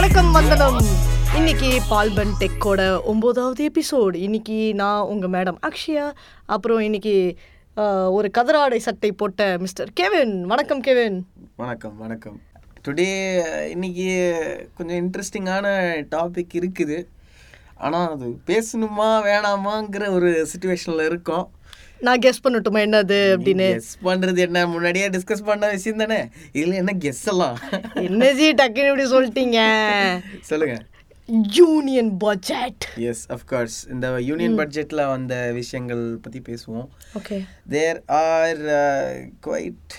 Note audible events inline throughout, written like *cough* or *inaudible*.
வணக்கம் வந்தனம். இன்னைக்கு பால்பன் டெக்கோட ஒம்போதாவது எபிசோடு. இன்னைக்கு நான் உங்கள் மேடம் அக்ஷயா. அப்புறம் இன்னைக்கு ஒரு கதராடை சட்டை போட்ட மிஸ்டர் கெவின். வணக்கம் கெவின். வணக்கம் வணக்கம். டுடே இன்னைக்கு கொஞ்சம் இன்ட்ரெஸ்டிங்கான டாபிக் இருக்குது. ஆனால் அது பேசணுமா வேணாமாங்கிற ஒரு சுச்சுவேஷனில் இருக்கோம். நான் கெஸ் பண்ணட்டுமா என்னது அப்படின்னு? கெஸ் பண்ணுறது என்ன? முன்னாடியே டிஸ்கஸ் பண்ண விஷயம் தானே? இதில் என்ன கெஸ் எல்லாம்? என்ன ஜி டக்குன்னு இப்படி சொல்லிட்டீங்க? *laughs* சொல்லுங்க. Union budget yes of course இந்த யூனியன் பட்ஜெட்டில் வந்த விஷயங்கள் பற்றி பேசுவோம். Okay there are quite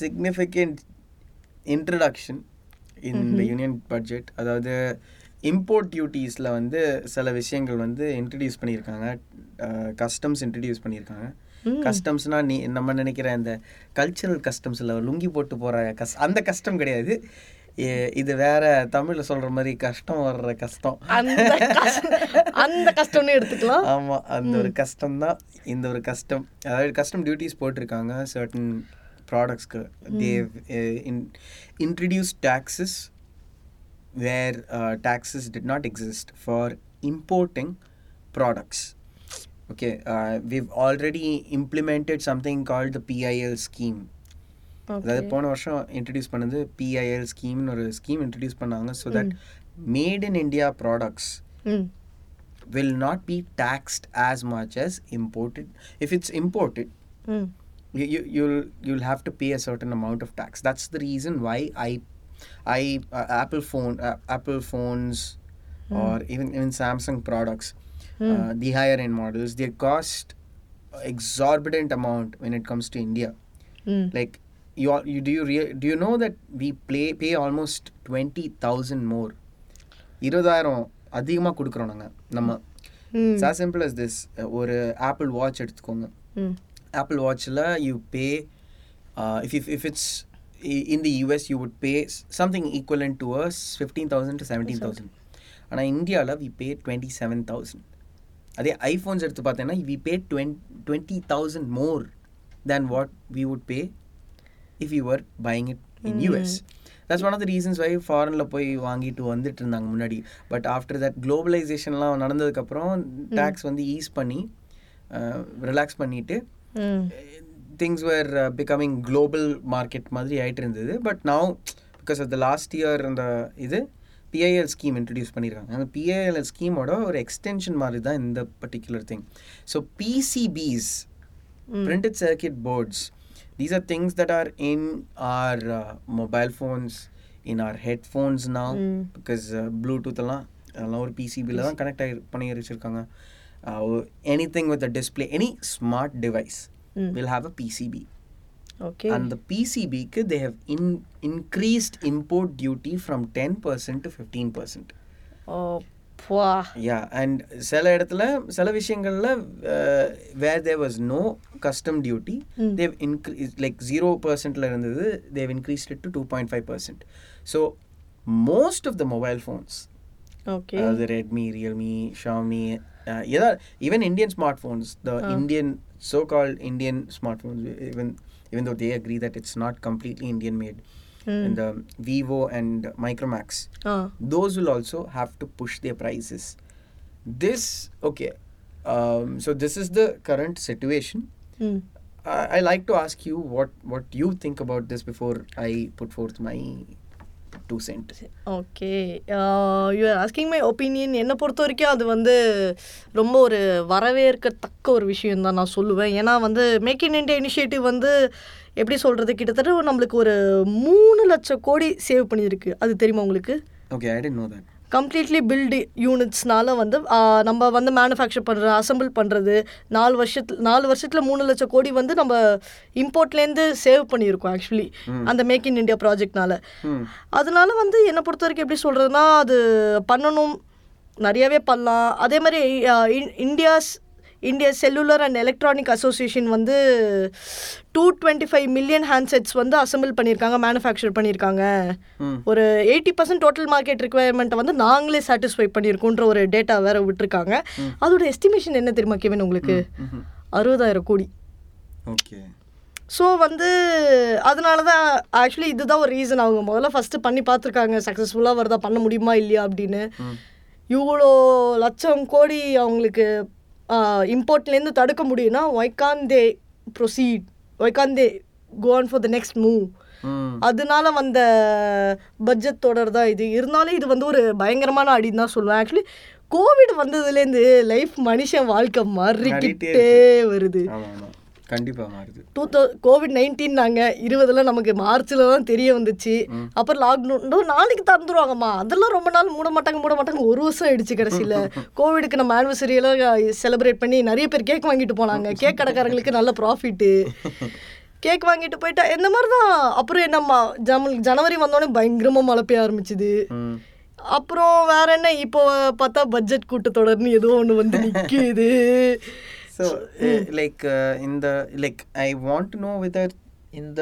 significant introduction in the union budget அதாவது இம்போர்ட் டியூட்டிஸில் வந்து சில விஷயங்கள் வந்து இன்ட்ரடியூஸ் பண்ணியிருக்காங்க. கஸ்டம்ஸ் இன்ட்ரடியூஸ் பண்ணியிருக்காங்க. கஸ்டம்ஸ்னால் நீ நம்ம நினைக்கிற இந்த கல்ச்சரல் கஸ்டம்ஸில் லுங்கி போட்டு போகிற கஸ் அந்த கஷ்டம் கிடையாது. இது வேற தமிழில் சொல்கிற மாதிரி கஷ்டம் வர்ற கஷ்டம். அந்த கஷ்ட- அந்த கஷ்டம்னு எடுத்துக்கலாம். ஆமாம் அந்த ஒரு கஷ்டம் தான் இந்த ஒரு கஷ்டம் அதாவது கஸ்டம் டியூட்டிஸ் போட்டிருக்காங்க certain ப்ராடக்ட்ஸ்க்கு they introduce taxes where taxes did not exist for importing products. okay uh, we've already implemented something called the PIL scheme அதாவது போன வருஷம் இன்ட்ரடியூஸ் பண்ணது பிஐஎல் ஸ்கீம்னு ஒரு ஸ்கீம் இன்ட்ரடியூஸ் பண்ணாங்க so that made in India products ம் will not be taxed as much as imported. If it's imported, ம் you, you you'll you'll have to pay a certain amount of tax. That's the reason why I, I uh, Apple phone uh, Apple phones, or even even Samsung products, uh, the higher end models, they cost exorbitant amount when it comes to India. ம் Like you all, you do you rea- do you know that we play pay almost twenty thousand more. இருபதாயிரம் அதிகமாக கொடுக்குறோம் நாங்கள் நம்ம as simple as this ஒரு Apple watch எடுத்துக்கோங்க Apple வாட்சில் you pay if if if it's in the US you would pay something equivalent to as fifteen thousand to seventeen thousand ஆனால் இந்தியாவில் we pay twenty seven thousand அதே iPhones எடுத்து பார்த்தீங்கன்னா we pay twenty twenty thousand more than what we would pay if you were buying it in US that's one of the reasons why ஃபாரினில் போய் வாங்கிட்டு வந்துட்டு இருந்தாங்க முன்னாடி. பட் ஆஃப்டர் தட் குளோபலைசேஷன்லாம் நடந்ததுக்கப்புறம் டேக்ஸ் வந்து ஈஸ் பண்ணி ரிலாக்ஸ் பண்ணிட்டு ம் things were becoming global market மாதிரி ஆயிட்டு இருந்தது. But now because of the last year அந்த இது பிஐஎல் ஸ்கீம் இன்ட்ரடியூஸ் பண்ணியிருக்காங்க அந்த பிஐஎல் ஸ்கீமோட ஒரு எக்ஸ்டென்ஷன் மாதிரி தான் இந்த particular thing so PCBs printed circuit boards these are things that are in our uh, mobile phones in our headphones now Mm. because uh, bluetooth எல்லாம் அதெல்லாம் ஒரு பிசிபியில் தான் கனெக்ட் ஆகி பண்ணி வச்சுருக்காங்க. Any thing with a display any smart device will have a PCB okay அந்த பிசிபிக்கு they have in increased import duty from ten percent to fifteen percent அப்பா யா அண்ட் சில இடத்துல சில விஷயங்கள்ல where there was no custom duty Mm. They've increase like zero பர்சன்ட்ல இருந்தது they've increased to two point five percent so most of the mobile phones okay அதாவது Redmi Realme Xiaomi ஏதாவது even Indian smart phones the Ah. Indian so called Indian smart phones even even though they agree that it's not completely Indian made. Mm. And the Vivo and Micromax, ah. those will also have to push their prices. This, okay, um, so this is the current situation. Mm. I, I like to ask you what, what you think about this before I put forth my two cents. Okay you asking my opinion என்னை பொறுத்த வரைக்கும் அது வந்து ரொம்ப ஒரு வரவேற்கத்தக்க ஒரு விஷயம் தான் நான் சொல்லுவேன். ஏன்னா வந்து மேக் இன் இண்டியா இனிஷியேட்டிவ் வந்து எப்படி சொல்கிறது கிட்டத்தட்ட நம்மளுக்கு ஒரு மூணு லட்சம் கோடி சேவ் பண்ணியிருக்கு. அது தெரியுமா உங்களுக்கு? Okay, I didn't know that. Completely built யூனிட்ஸ்னால வந்து நம்ம வந்து மேனுஃபேக்சர் பண்ணுறது அசம்பிள் பண்ணுறது நாலு வருஷத்துல நாலு வருஷத்தில் மூணு லட்சம் கோடி வந்து நம்ம இம்போர்ட்லேருந்து சேவ் பண்ணியிருக்கோம் ஆக்சுவலி அந்த மேக் இன் இந்தியா ப்ராஜெக்ட்னால. அதனால வந்து என்னை பொறுத்த வரைக்கும் எப்படி சொல்கிறதுனா அது பண்ணணும். நிறையவே பண்ணலாம். அதே மாதிரி India's India cellular and electronic association வந்து two twenty five million handsets வந்து அசம்பிள் பண்ணியிருக்காங்க மேனுஃபேக்சர் பண்ணியிருக்காங்க. ஒரு எயிட்டி பர்சன்ட் டோட்டல் மார்க்கெட் ரிக்குவயர்மெண்ட்டை வந்து நாங்களே சாட்டிஸ்ஃபை பண்ணியிருக்கோன்ற ஒரு டேட்டா வேற விட்டுருக்காங்க. அதோட எஸ்டிமேஷன் என்ன தெரியுமா கெவின் உங்களுக்கு. அறுபதாயிரம் கோடி. Okay. ஸோ வந்து அதனால தான் ஆக்சுவலி இதுதான் ஒரு ரீசன் அவங்க முதல்ல ஃபஸ்ட்டு பண்ணி பார்த்துருக்காங்க சக்ஸஸ்ஃபுல்லாக வருதா பண்ண முடியுமா இல்லையா அப்படின்னு. இவ்வளோ லட்சம் கோடி அவங்களுக்கு இம்போர்ட்லேருந்து தடுக்க முடியும்னா why can they proceed why can they go on for the next move அதனால வந்த பட்ஜெட் தொடர் தான் இது. இருந்தாலும் இது வந்து ஒரு பயங்கரமான அடின்னு தான் சொல்லுவேன். ஆக்சுவலி கோவிட் வந்ததுலேருந்து லைஃப் மனுஷன் வாழ்க்கை மாறிக்கிட்டே வருது. கண்டிப்பாக மாறுது. டூ தௌ கோவிட் நைன்டீன் நாங்கள் இருபதுல நமக்கு மார்ச்சில் தான் தெரிய வந்துச்சு. அப்புறம் லாக்டவுன் நாளைக்கு தந்துருவாங்கம்மா. அதெல்லாம் ரொம்ப நாள் மூட மாட்டாங்க மூட மாட்டாங்க. ஒரு வருஷம் ஆயிடுச்சு கடைசியில். கோவிடுக்கு *laughs* நம்ம எல்லாம் செலிப்ரேட் பண்ணி நிறைய பேர் கேக் வாங்கிட்டு போனாங்க. *laughs* கேக் கடைக்காரங்களுக்கு நல்ல ப்ராஃபிட்டு கேக் வாங்கிட்டு போயிட்டா இந்த மாதிரி தான் அப்புறம் என்னம்மா ஜம ஜனவரி வந்தோடனே பயங்கரமாக மழை பெய்ய ஆரம்பிச்சுது. அப்புறம் வேற என்ன? இப்போ பார்த்தா பட்ஜெட் கூட்டத்தொடர்னு ஏதோ ஒன்று வந்து நிற்கிது ஸோ லைக் இந்த like I want know whether இந்த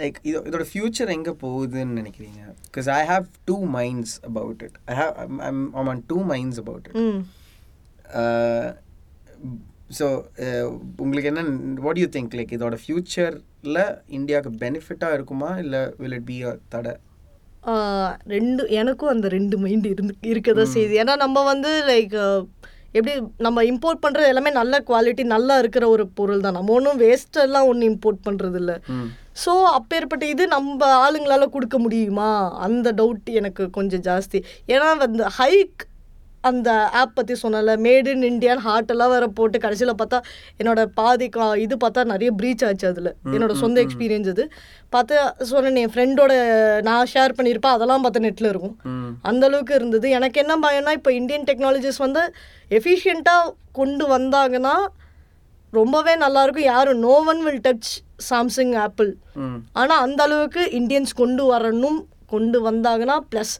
லைக் இது இதோட ஃப்யூச்சர் எங்கே போகுதுன்னு நினைக்கிறீங்க? Because I have two minds about it I have I'm on two minds about it so உங்களுக்கு என்ன வாட் யூ திங்க் லைக் இதோட ஃப்யூச்சரில் இந்தியாவுக்கு பெனிஃபிட்டாக இருக்குமா? இல்லை வில் இட் பி அ தடை? ரெண்டு எனக்கும் அந்த ரெண்டு மைண்ட் இருந்து இருக்கதா செய்யுது. ஏன்னா நம்ம வந்து லைக் எப்படி நம்ம இம்போர்ட் பண்ணுறது எல்லாமே நல்ல குவாலிட்டி நல்லா இருக்கிற ஒரு பொருள் தான். நம்ம ஒன்றும் வேஸ்ட் எல்லாம் ஒன்றும் இம்போர்ட் பண்ணுறது இல்லை ஸோ அப்பேற்பட்ட இது நம்ம ஆளுங்களால கொடுக்க முடியுமா? அந்த டவுட் எனக்கு கொஞ்சம் ஜாஸ்தி. ஏன்னா அந்த ஹைக் அந்த ஆப் பற்றி சொன்னல மேட் இன் இந்தியான் ஹார்ட் எல்லாம் வேற போட்டு கடைசியில் பார்த்தா என்னோட பாதி இது பார்த்தா நிறைய ப்ரீச் ஆச்சு அதில். என்னோட சொந்த எக்ஸ்பீரியன்ஸ் இது. பார்த்தா சொன்னேன் என் ஃப்ரெண்டோட நான் ஷேர் பண்ணியிருப்பேன் அதெல்லாம் பார்த்தா நெட்டில் இருக்கும். அந்த அளவுக்கு இருந்தது. எனக்கு என்ன பயம்னா இப்போ இந்தியன் டெக்னாலஜிஸ் வந்து எஃபிஷியண்ட்டாக கொண்டு வந்தாங்கன்னா ரொம்பவே நல்லாயிருக்கும் யாரும் no one will touch Samsung Apple ஆனால் அந்த அளவுக்கு இந்தியன்ஸ் கொண்டு வரணும் கொண்டு வந்தாங்கன்னா ப்ளஸ்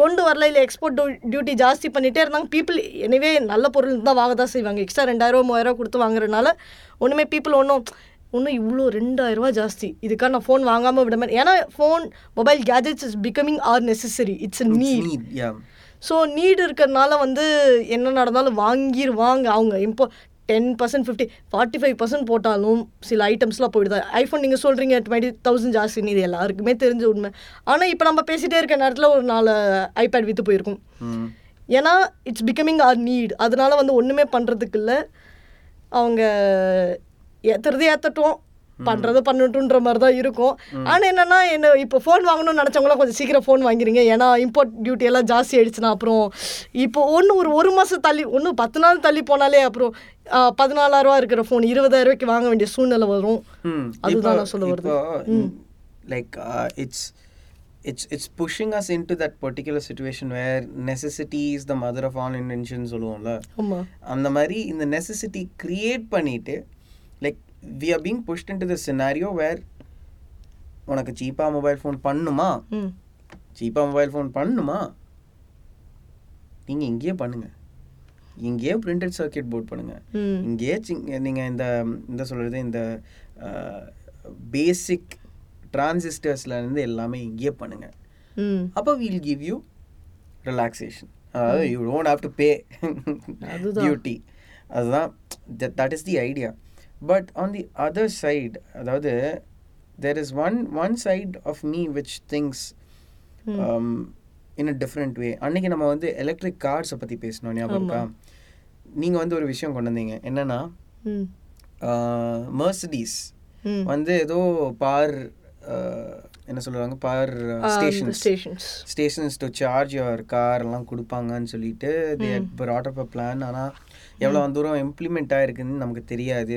கொண்டு வரல இல்லை எக்ஸ்போர்ட் டியூட்டி ஜாஸ்தி பண்ணிகிட்டே இருந்தாங்க. பீப்புள் எனவே நல்ல பொருள் தான் வாங்க தான் செய்வாங்க. எக்ஸ்ட்ரா ரெண்டாயிரம் மூவாயிரம் கொடுத்து வாங்குறதுனால ஒன்றுமே பீப்புள் ஒன்றும் ஒன்றும் இவ்வளோ ரெண்டாயிரரூவா ஜாஸ்தி. இதுக்காக நான் ஃபோன் வாங்காமல் விட மாட்டேன். ஏன்னா phone mobile gadgets is becoming are necessary it's need so need இருக்கிறதுனால வந்து என்ன நடந்தாலும் வாங்கிடுவாங்க அவங்க. இப்போ ten percent fifty forty five percent போட்டாலும் சில ஐட்டம்ஸ்லாம் போயிடுது. ஐஃபோன் நீங்கள் சொல்கிறீங்க டுவெண்ட்டி தௌசண்ட் ஜாஸ்தின்னு இது எல்லாருக்குமே தெரிஞ்ச உண்மை. ஆனால் இப்போ நம்ம பேசிகிட்டே இருக்க நேரத்தில் ஒரு நாலு ஐபேட் விற்று போயிருக்கும். ஏன்னா இட்ஸ் பிகமிங் ஆர் நீட் அதனால வந்து ஒன்றுமே பண்ணுறதுக்கு இல்லை. அவங்க ஏற்றுறது ஏற்றட்டும் பண்ணுறது பண்ணட்டுன்ற மாதிரி தான் இருக்கும். ஆனால் என்னென்னா என்ன இப்போ ஃபோன் வாங்கணும்னு நினச்சவங்களாம் கொஞ்சம் சீக்கிரம் ஃபோன் வாங்கிருங்க. ஏன்னா இம்போர்ட் டியூட்டி எல்லாம் ஜாஸ்தி ஆயிடுச்சுன்னா அப்புறம் இப்போ ஒன்று ஒரு ஒரு மாதம் தள்ளி ஒன்று பத்து நாள் தள்ளி போனாலே அப்புறம் பதினாலாயிரரூவா இருக்கிற ஃபோன் இருபதாயிரரூவாய்க்கு வாங்க வேண்டிய சூழ்நிலை வரும். அதுதான் நான் சொல்ல வருது. இப்போ, like uh, it's it's it's pushing us into that particular situation where necessity is the mother of all invention சொல்லுவோம்ல. அந்த மாதிரி இந்த நெசசிட்டி கிரியேட் பண்ணிட்டு like we are being pushed in to the scenario where உனக்கு சீப்பாக mobile phone பண்ணுமா? சீப்பாக mobile phone பண்ணுமா? நீங்கள் இங்கேயே பண்ணுங்க. இங்கேயே பிரிண்டட் சர்க்கியூட் போர்ட் பண்ணுங்க. ம். இங்கேயே நீங்கள் இந்த இந்த சொல்கிறது இந்த பேசிக் இருந்து எல்லாமே இங்கேயே பண்ணுங்க. ம். அப்போ வீல் கிவ் யூ ரிலாக்ஸேஷன் அதாவது you don't have to pay. Duty அதுதான். That is the idea but on the other side அதாவது there is one one side of me which things in a different way அன்னைக்கு நம்ம வந்து electric கார்ஸை பற்றி பேசணும் ஞாபகம் இருக்கா? நீங்கள் வந்து ஒரு விஷயம் கொண்டு வந்தீங்க. என்னன்னா மர்சடிஸ் வந்து ஏதோ பார் என்ன சொல்லுவாங்க? பார் stations stations to charge your car எல்லாம் கொடுப்பாங்கன்னு சொல்லிட்டு they brought up a plan ஆனால் எவ்வளோ தூரம் இம்ப்ளிமெண்ட் ஆயிருக்குன்னு நமக்கு தெரியாது.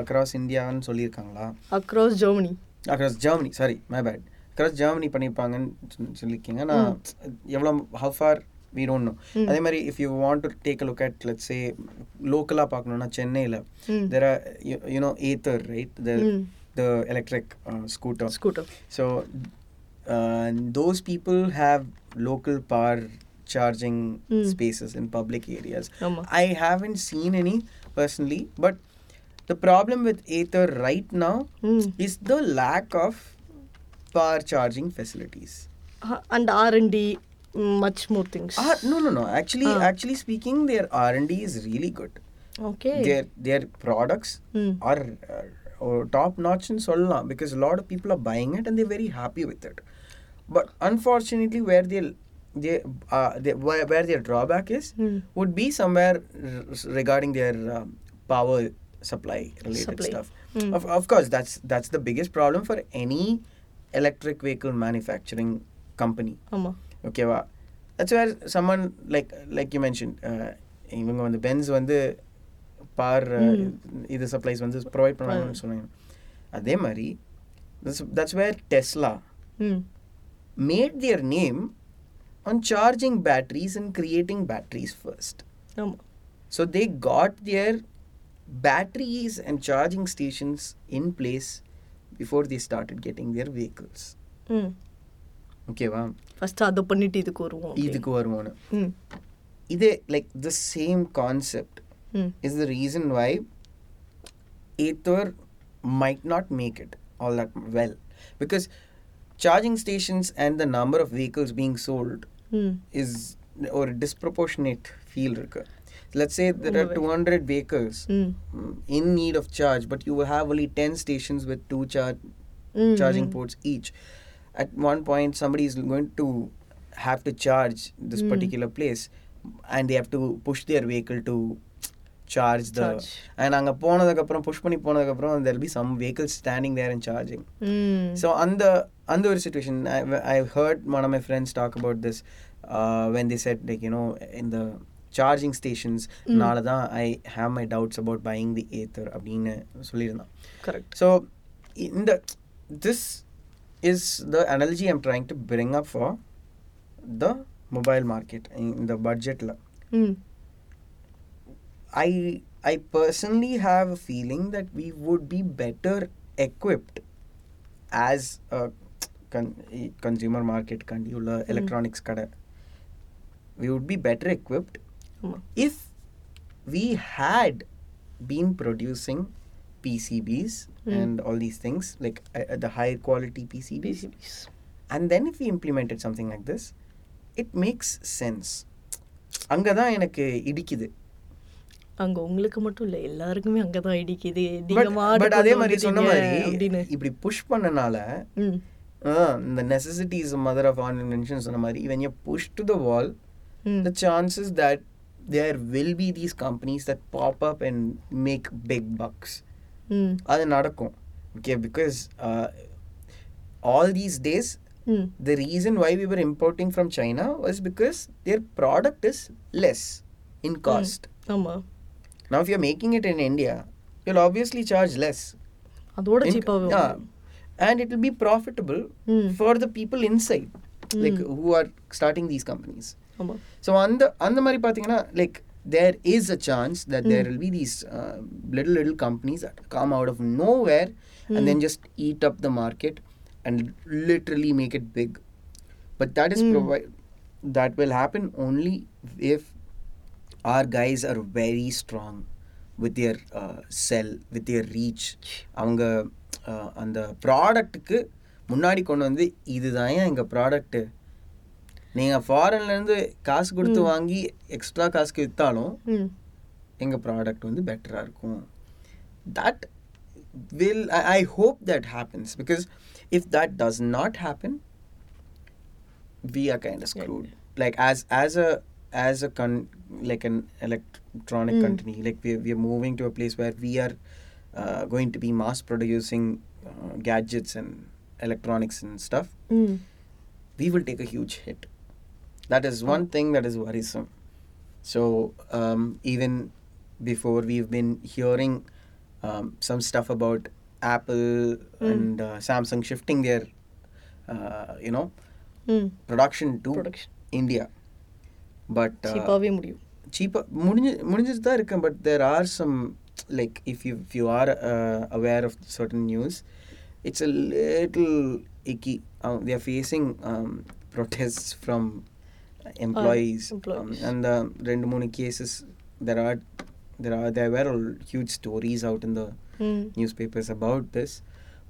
அக்ராஸ் இந்தியான்னு சொல்லியிருக்காங்களா? Across Germany across Germany sorry my bad across Germany பண்ணியிருப்பாங்கன்னு சொல்லி- சொல்லியிருக்கீங்க. நான் எவ்வளோ how for we don't know. அதே மாதிரி if you want to take a look at let's say லோக்கலாக பார்க்கணுன்னா சென்னையில் there are you know Ather right the the electric uh, scooter. Scooter. So uh, those people have local power charging mm. spaces in public areas. Um. I haven't seen any personally, but the problem with Ether right now mm. is the lack of power charging facilities. Uh, and R and D mm, much more things. Uh, no, no, no. Actually, uh. actually speaking, their R and D is really good. Okay. Their their products mm. are, are top நாட்ச்னு சொல்லலாம் because lot of people are buying it and they very happy with it but unfortunately where there they, uh, they, where, where their drawback is Hmm. would be somewhere r- regarding their um, power supply related Supply. stuff. Hmm. Of, of course, that's that's the biggest problem for any electric vehicle manufacturing company. ஆமாம் Okay, வா that's where someone like like you mentioned uh, இவங்க வந்து Benz வந்து பார் Hmm. இது supplies வந்து provide பண்ணுவாங்கன்னு சொன்னாங்க அதே மாதிரி தட்ஸ் வேர் டெஸ்லா ம் made their name on charging batteries and creating batteries first. ஆமாம் So they got their batteries and charging stations in place before they started getting their vehicles. ம் ஓகேவா first அதை பண்ணிட்டு இதுக்கு வருவோம் இதுக்கு வருவோன்னு ம் இதே like the same concept Hmm. is the reason why Aether might not make it all that well. Because charging stations and the number of vehicles being sold hmm. is or disproportionate field. Let's say there are 200 vehicles hmm. mm. in need of charge, but you will have only 10 stations with two char- mm. charging ports each. At one point, somebody is going to have to charge this mm. particular place, and they have to push their vehicle to charge the Charge. and அங்கே போனதுக்கப்புறம் push பண்ணி போனதுக்கப்புறம் there will be some vehicles standing there and charging ம் so அந்த அந்த ஒரு situation I, I've heard one of my friends talk about this uh, when they said like you know in the charging stations Mm. நால தான் I have my doubts about buying the Aether அப்படின்னு சொல்லியிருந்தான் correct so in the this is the analogy I'm trying to bring up for the mobile market in I I personally have a feeling that we would be better equipped as a con- consumer market கண்டியுள்ள electronics கடை we would be better equipped ஆமாம் if we had been producing PCBs Mm. and all these things like uh, uh, the higher quality PCBs PCBs. and then if we implemented something like this it makes sense அங்கே தான் எனக்கு இடிக்குது அங்க உங்களுக்கு மட்டும் இல்ல எல்லாருக்குமே அங்கதான் இடிக்குது பட் அதே மாதிரி சொன்ன மாதிரி இப்படி புஷ் பண்ணனால இந்த necessity is mother of all invention சொன்ன மாதிரி when you push to the wall ம் the chances that there will be these companies that pop up and make big bucks ம் அது நடக்கும் okay because uh, all these days ம் the reason why we were importing from china was because their product is less in cost ஆமா Now, if you're making it in India, you'll obviously charge less. In, and it will be profitable for the people inside, like who are starting these companies. So, on the, on the Mari like there is a chance that mm. there will be these uh, little, little companies that come out of nowhere and then just eat up the market and literally make it big. But that is provided that will happen only if our guys are very strong with their uh, sell with their reach. அவங்க uh, அந்த ப்ராடக்ட்டுக்கு முன்னாடி கொண்டு வந்து இதுதான் எங்கள் product நீங்கள் ஃபாரின்லேருந்து காசு கொடுத்து. வாங்கி எக்ஸ்ட்ரா காசுக்கு விற்றாலும் எங்கள் ப்ராடக்ட் வந்து பெட்டராக இருக்கும். That will I hope that happens because if that does not happen we are kind of screwed. Like as as a as a con- like an electronic mm. company like we, we are moving to a place where we are uh, going to be mass producing uh, gadgets and electronics and stuff mm. we will take a huge hit that is one thing that is worrisome so um, even before we've been hearing um, some stuff about apple mm. and uh, samsung shifting their uh, you know hmm. production to production. india But uh, சீப்பாவே முடியும் cheaper முடிஞ்சு முடிஞ்சிட்டு தான் இருக்கேன் but there are some like if you if you are aware of certain news it's a little icky they are facing um, protests from employees employees. um, and uh, ரெண்டு மூணு cases there are there are there were huge stories out in the ம் newspapers about this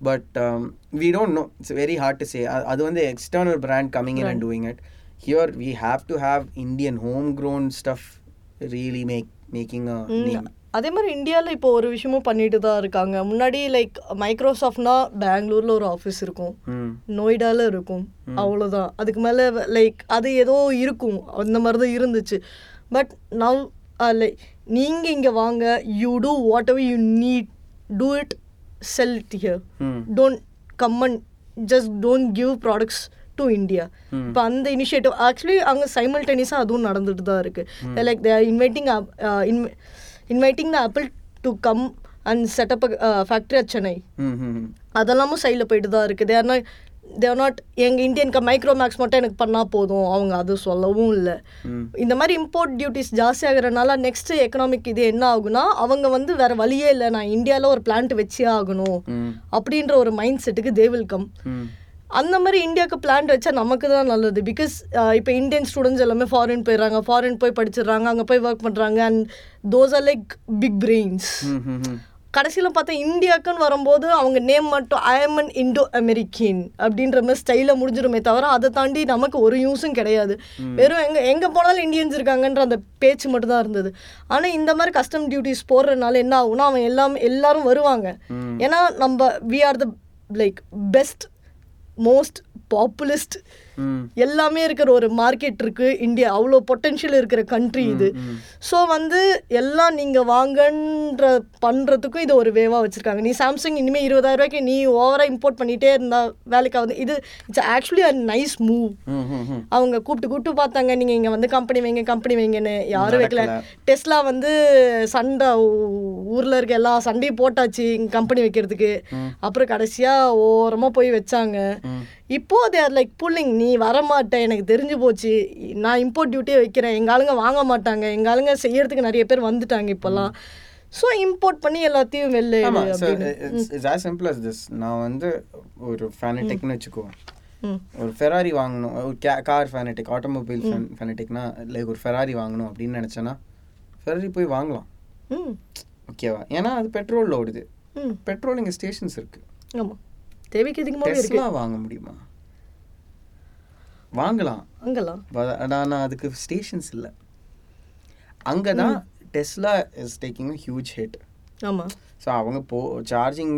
but um, we don't know it's very hard to say அ- அது வந்து external brand coming in and Brand. doing it here we have to have indian homegrown stuff really make making a ம், name. அதே மாதிரி இந்தியாவில் இப்போ ஒரு விஷயமும் பண்ணிட்டு தான் இருக்காங்க. முன்னாடி லைக் மைக்ரோசாஃப்ட்னா பெங்களூரில் ஒரு ஆஃபீஸ் இருக்கும். நொய்டால இருக்கும். அவ்வளோதான் அதுக்கு மேலே லைக் அது ஏதோ இருக்கும். அந்த மாதிரி தான் இருந்துச்சு பட் நவ் லைக் நீங்கள் இங்கே வாங்க. You two what ever you need do it sell it here don't come and just don't give products to India இப்போ அந்த இனிஷியேட்டிவ் ஆக்சுவலி அங்கே சைமல்டேனியஸாக அதுவும் நடந்துட்டு தான் இருக்குது like they are inviting inviting the Apple to come and set up factory at Chennai அதெல்லாமும் சைடில் போயிட்டு தான் இருக்குது தேர் நாட் தேர் நாட் எங்கள் இந்தியனுக்கு மைக்ரோ மேக்ஸ் மட்டும் எனக்கு பண்ணால் போதும். அவங்க அது சொல்லவும் இல்லை. ம் இந்த மாதிரி இம்போர்ட் டியூட்டிஸ் ஜாஸ்தி ஆகுறதுனால நெக்ஸ்ட் எக்கனாமிக் இது என்ன ஆகுனா அவங்க வந்து வேற வழியே இல்லை. நான் இந்தியாவில் ஒரு பிளான்ட் வச்சே ஆகணும். ம் அப்படின்ற ஒரு மைண்ட் செட்டுக்கு தே வில் கம் அந்த மாதிரி இந்தியாவுக்கு பிளான்ட் வச்சா நமக்கு தான் நல்லது பிகாஸ் இப்போ இந்தியன் ஸ்டூடெண்ட்ஸ் எல்லாமே ஃபாரின் போயிடுறாங்க. ஃபாரின் போய் படிச்சிடுறாங்க. அங்கே போய் ஒர்க் பண்ணுறாங்க and those are like big brains கடைசியில் பார்த்தா இந்தியாக்குன்னு வரும்போது அவங்க நேம் மட்டும் I am an Indo American அப்படின்ற மாதிரி ஸ்டைலில் முடிஞ்சிருமே தவிர அதை தாண்டி நமக்கு ஒரு யூஸும் கிடையாது. வெறும் எங்கே எங்கே போனாலும் இந்தியன்ஸ் இருக்காங்கன்ற அந்த பேச்சு மட்டும் தான் இருந்தது. ஆனால் இந்த மாதிரி கஸ்டம் டியூட்டிஸ் போடுறதுனால என்ன ஆகும்னா அவன் எல்லாம் எல்லாரும் வருவாங்க. ஏன்னா நம்ம we are the like best most populist ம் எல்லாமே இருக்கிற ஒரு மார்க்கெட் இருக்கு. இந்தியா அவ்வளோ பொட்டென்ஷியல் இருக்கிற கண்ட்ரி இது. ஸோ வந்து எல்லாம் நீங்கள் வாங்கன்ற பண்ணுறதுக்கும் இது ஒரு வேவாக வச்சுருக்காங்க. நீ சாம்சங் இனிமேல் இருபதாயிரம் ரூபாய்க்கு நீ ஓவராக இம்போர்ட் பண்ணிகிட்டே இருந்தா வேலைக்கு ஆகுது. இது it's actually a nice move அவங்க கூப்பிட்டு கூப்பிட்டு பார்த்தாங்க. நீங்கள் இங்கே வந்து கம்பெனி வைங்க கம்பெனி வைங்கன்னு. யாரும் வைக்கல. டெஸ்லா வந்து சண்டை ஊரில் இருக்க எல்லா சண்டையும் போட்டாச்சு கம்பெனி வைக்கிறதுக்கு. அப்புறம் கடைசியாக ஓரமாக போய் வச்சாங்க. இப்போ தேர் லைக் புல்லிங் நீ வரமாட்ட எனக்கு தெரிஞ்சு போச்சு. நான் இம்போர்ட் டியூட்டியே வைக்கிறேன். எங்க ஆளுங்க வாங்க மாட்டாங்க. எங்க ஆளுங்க செய்யறதுக்கு நிறைய பேர் வந்துட்டாங்க இப்போல்லாம் ஸோ இம்போர்ட் பண்ணி எல்லாத்தையும் வெளில as simple as this. நான் வந்து ஒரு ஃபேனட்டிக்னு வச்சுக்கோ. ம். ஒரு ஃபெராரி வாங்கணும். ஒரு கார் ஃபேனட்டிக் ஆட்டோமொபைல் ஃபேனட்டிக்னா லைக் ஒரு ஃபெராரி வாங்கணும் அப்படின்னு நினச்சேன்னா ஃபெராரி போய் வாங்கலாம். ம். ஓகேவா ஏன்னா அது பெட்ரோலில் ஓடுது. பெட்ரோல் இங்கே ஸ்டேஷன்ஸ் இருக்கு. ஆமாம் தேவைக்கு டெஸ்லா வாங்க முடியுமா? வாங்கலாம். அங்கெல்லாம் but ஆனா அதுக்கு ஸ்டேஷன்ஸ் இல்லை. அங்கே தான் Tesla is taking huge hit ஆமாம் ஸோ அவங்க போ சார்ஜிங்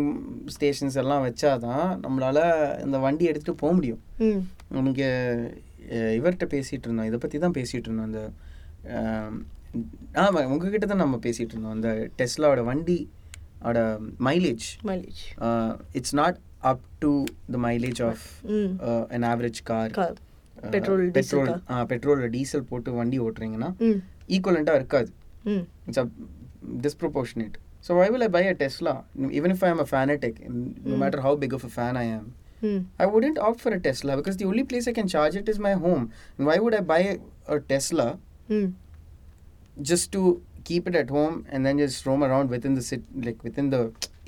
ஸ்டேஷன்ஸ் எல்லாம் வச்சாதான் நம்மளால இந்த வண்டி எடுத்துகிட்டு போக முடியும். உனக்கு இவர்கிட்ட பேசிகிட்டு இருந்தோம். இதை பற்றி தான் பேசிகிட்டு இருந்தோம். அந்த ஆமாம் உங்ககிட்ட தான் நம்ம பேசிகிட்டு இருந்தோம். அந்த டெஸ்லாவோட வண்டி ஓட mileage mileage it's not up to the mileage of an average car petrol petrol diesel பெட்ரோலில் diesel போட்டு வண்டி ஓட்டுறீங்கன்னா ம் ஈக்குவலண்ட்டாக இருக்காது ம் it's a disproportionate. So why will I buy a Tesla? Even if I am a fanatic, and no matter how big of a fan I am, ம் I wouldn't opt for a Tesla because the only place I can charge it is my home. And why would I buy a, a Tesla ம் just to keep it at home and then just roam around within the city, like within the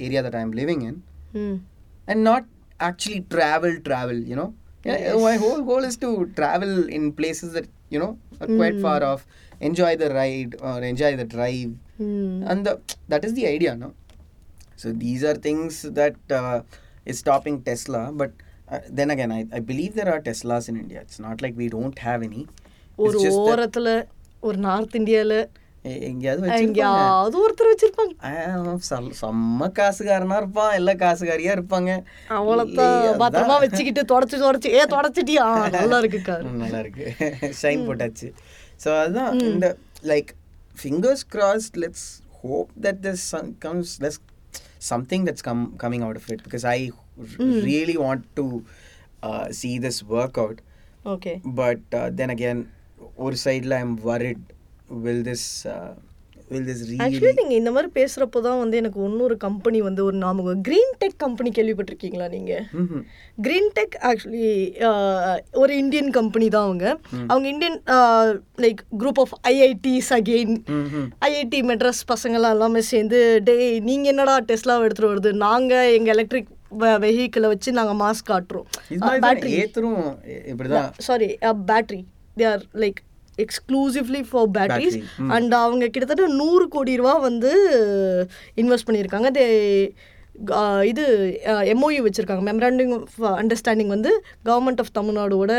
area that I'm living in, ம் and not actually travel, travel. You know, yeah, Yes. my whole goal is to travel in places that you know are quite far off, enjoy the ride or enjoy the drive. ம் and the that is the idea no so these are things that uh, is stopping tesla but uh, then again I, I believe there are teslas in india it's not like we don't have any ஒரு it's just that ஓரத்துல ஒரு north இந்தியால எ- எங்கேயாவது எங்கேயாவது ஒருத்தர் வச்சிருப்பாங்க செம்ம காசுகாரனா இருப்பான் எல்லா காசுகாரியா இருப்பாங்க அவ்வளோத்தான் இல்லையே, பத்திரமா. வச்சுக்கிட்டு தொடச்சு தொடச்சு ஏ தொடச்சிட்டியா நல்லா இருக்கு நல்லா இருக்கு ஷைன் போட்டாச்சு ஸோ அதுதான் இந்த like fingers crossed let's hope that this comes less something that's come coming out of it because I really want to see this work out okay but then again ஒரு சைடில் I am worried will this will this actually really நீங்க இந்த மாதிரி பேசுறப்போ தான் வந்து எனக்கு இன்னொரு company வந்து ஒரு ஞாபகம் கிரீன் டெக் கம்பெனி கேள்விப்பட்டிருக்கீங்களா நீங்க? கிரீன் டெக் ஆக்சுவலி ஒரு இந்தியன் கம்பெனி தான் அவங்க. அவங்க Indian like group of IITs again IIT Madras பசங்களாம் எல்லாமே சேர்ந்து டேய் நீங்கள் என்னடா டெஸ்லாவை எடுத்துகிட்டு வருது? நாங்கள் எங்கள் எலக்ட்ரிக் வெஹிக்கிளை வச்சு நாங்கள் மாஸ்க் காட்டுறோம். Battery sorry battery they are like exclusively for batteries and அவங்க கிட்டத்தட்ட நூறு கோடி ரூபா வந்து இன்வெஸ்ட் பண்ணியிருக்காங்க. தே இது எம்ஓயு வச்சுருக்காங்க. மெமராண்டிங் ஆஃப் அண்டர்ஸ்டாண்டிங் வந்து கவர்மெண்ட் ஆஃப் தமிழ்நாடோட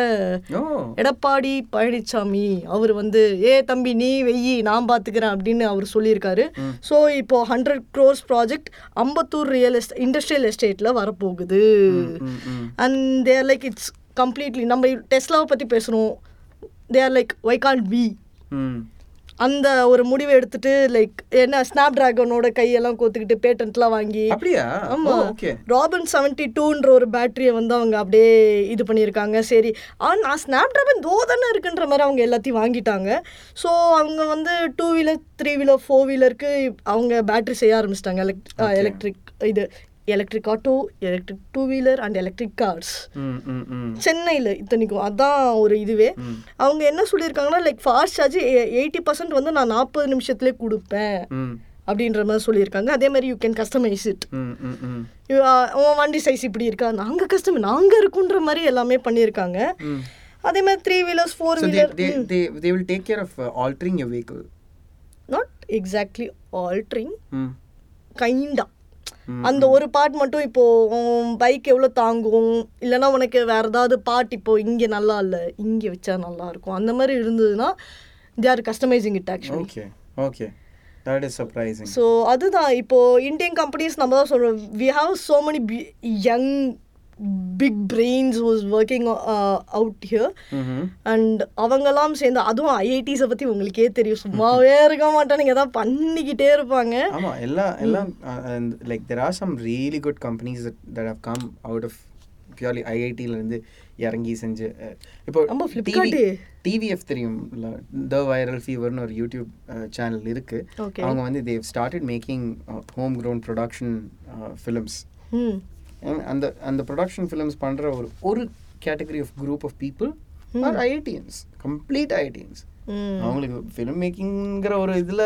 எடப்பாடி பழனிசாமி அவர் வந்து ஏ தம்பி நீ வெய்யி நான் பார்த்துக்கிறேன் அப்படின்னு அவர் சொல்லியிருக்காரு. ஸோ இப்போ hundred crores project Ambattur real எஸ்ட் industrial எஸ்டேட்டில் வரப்போகுது. And there like it's completely நம்ம டெஸ்லாவை பற்றி பேசுகிறோம் there like why can't we அந்த ஒரு முடிவை எடுத்துட்டு லைக் என்ன ஸ்னாப் டிராகனோட கையெல்லாம் கோத்துக்கிட்டு பேட்டன்ட்லாம் வாங்கி அப்படியா? ஆமா. ஓகே ராபின் செவன்டி டூன்ற ஒரு பேட்டரியை வந்து அவங்க அப்படியே இது பண்ணியிருக்காங்க. சரி. ஆ நான் ஸ்னாப் டிராகன் தோ தானே இருக்குன்ற மாதிரி அவங்க எல்லாத்தையும் வாங்கிட்டாங்க. ஸோ அவங்க வந்து two wheeler three wheeler four வீலருக்கு அவங்க பேட்டரி செய்ய ஆரம்பிச்சிட்டாங்க. எலக்ட் எலக்ட்ரிக் இது. Electric auto electric two wheeler and electric cars சென்னையில் இத்தனைக்கும். அதான் ஒரு இதுவே. அவங்க என்ன சொல்லியிருக்காங்கன்னா like fast charge eighty percent வந்து நான் நாற்பது நிமிஷத்துலேயே கொடுப்பேன். அப்படின்ற மாதிரி சொல்லியிருக்காங்க. அதே மாதிரி யூ கேன் கஸ்டமைஸ் இட் உன் வண்டி சைஸ் இப்படி இருக்கா? நாங்கள் கஸ்டம் நாங்கள் இருக்குன்ற மாதிரி எல்லாமே பண்ணியிருக்காங்க. அதே மாதிரி three wheelers four So they, wheeler they, they, they will take care of uh, altering your vehicle. Not exactly altering Mm. அந்த ஒரு பார்ட் மட்டும் இப்போ பைக் எவ்வளோ தாங்கும் இல்லைன்னா உனக்கு வேற ஏதாவது பார்ட் இப்போ இங்கே நல்லா இல்லை இங்கே வச்சா நல்லா இருக்கும் அந்த மாதிரி இருந்ததுன்னா they are customising it actually Okay. Okay. That is surprising. So அதுதான் இப்போ இந்தியன் கம்பெனிஸ் நம்ம தான் சொல்கிறோம் we have so many young big brains was working out here. And அவங்கெல்லாம் சேர்ந்து அதுவும் ஐஐடிஸை பற்றி உங்களுக்கே தெரியும். *laughs* சும்மாவே இருக்க மாட்டானுங்க. ஏதாவது பண்ணிக்கிட்டே இருப்பாங்க. ஆமா எல்லாம் எல்லாம் like there are some really good companies that have come out of purely ஐஐடில இருந்து இறங்கி செஞ்சு இப்போ ஆமா, Flipkart. டிவிஎஃப் தெரியும் த வைரல் ஃபீவர்னு ஒரு யூடியூப் சேனல் இருக்கு. Okay. அவங்க வந்து they've started making home grown production films அந்த அந்த ப்ரொடக்ஷன் ஃபிலிம்ஸ் பண்ற ஒரு ஒரு category of group of people are IITians complete IITians அவங்களுக்கு ஃபிலிம் மேக்கிங்கிற ஒரு இதுல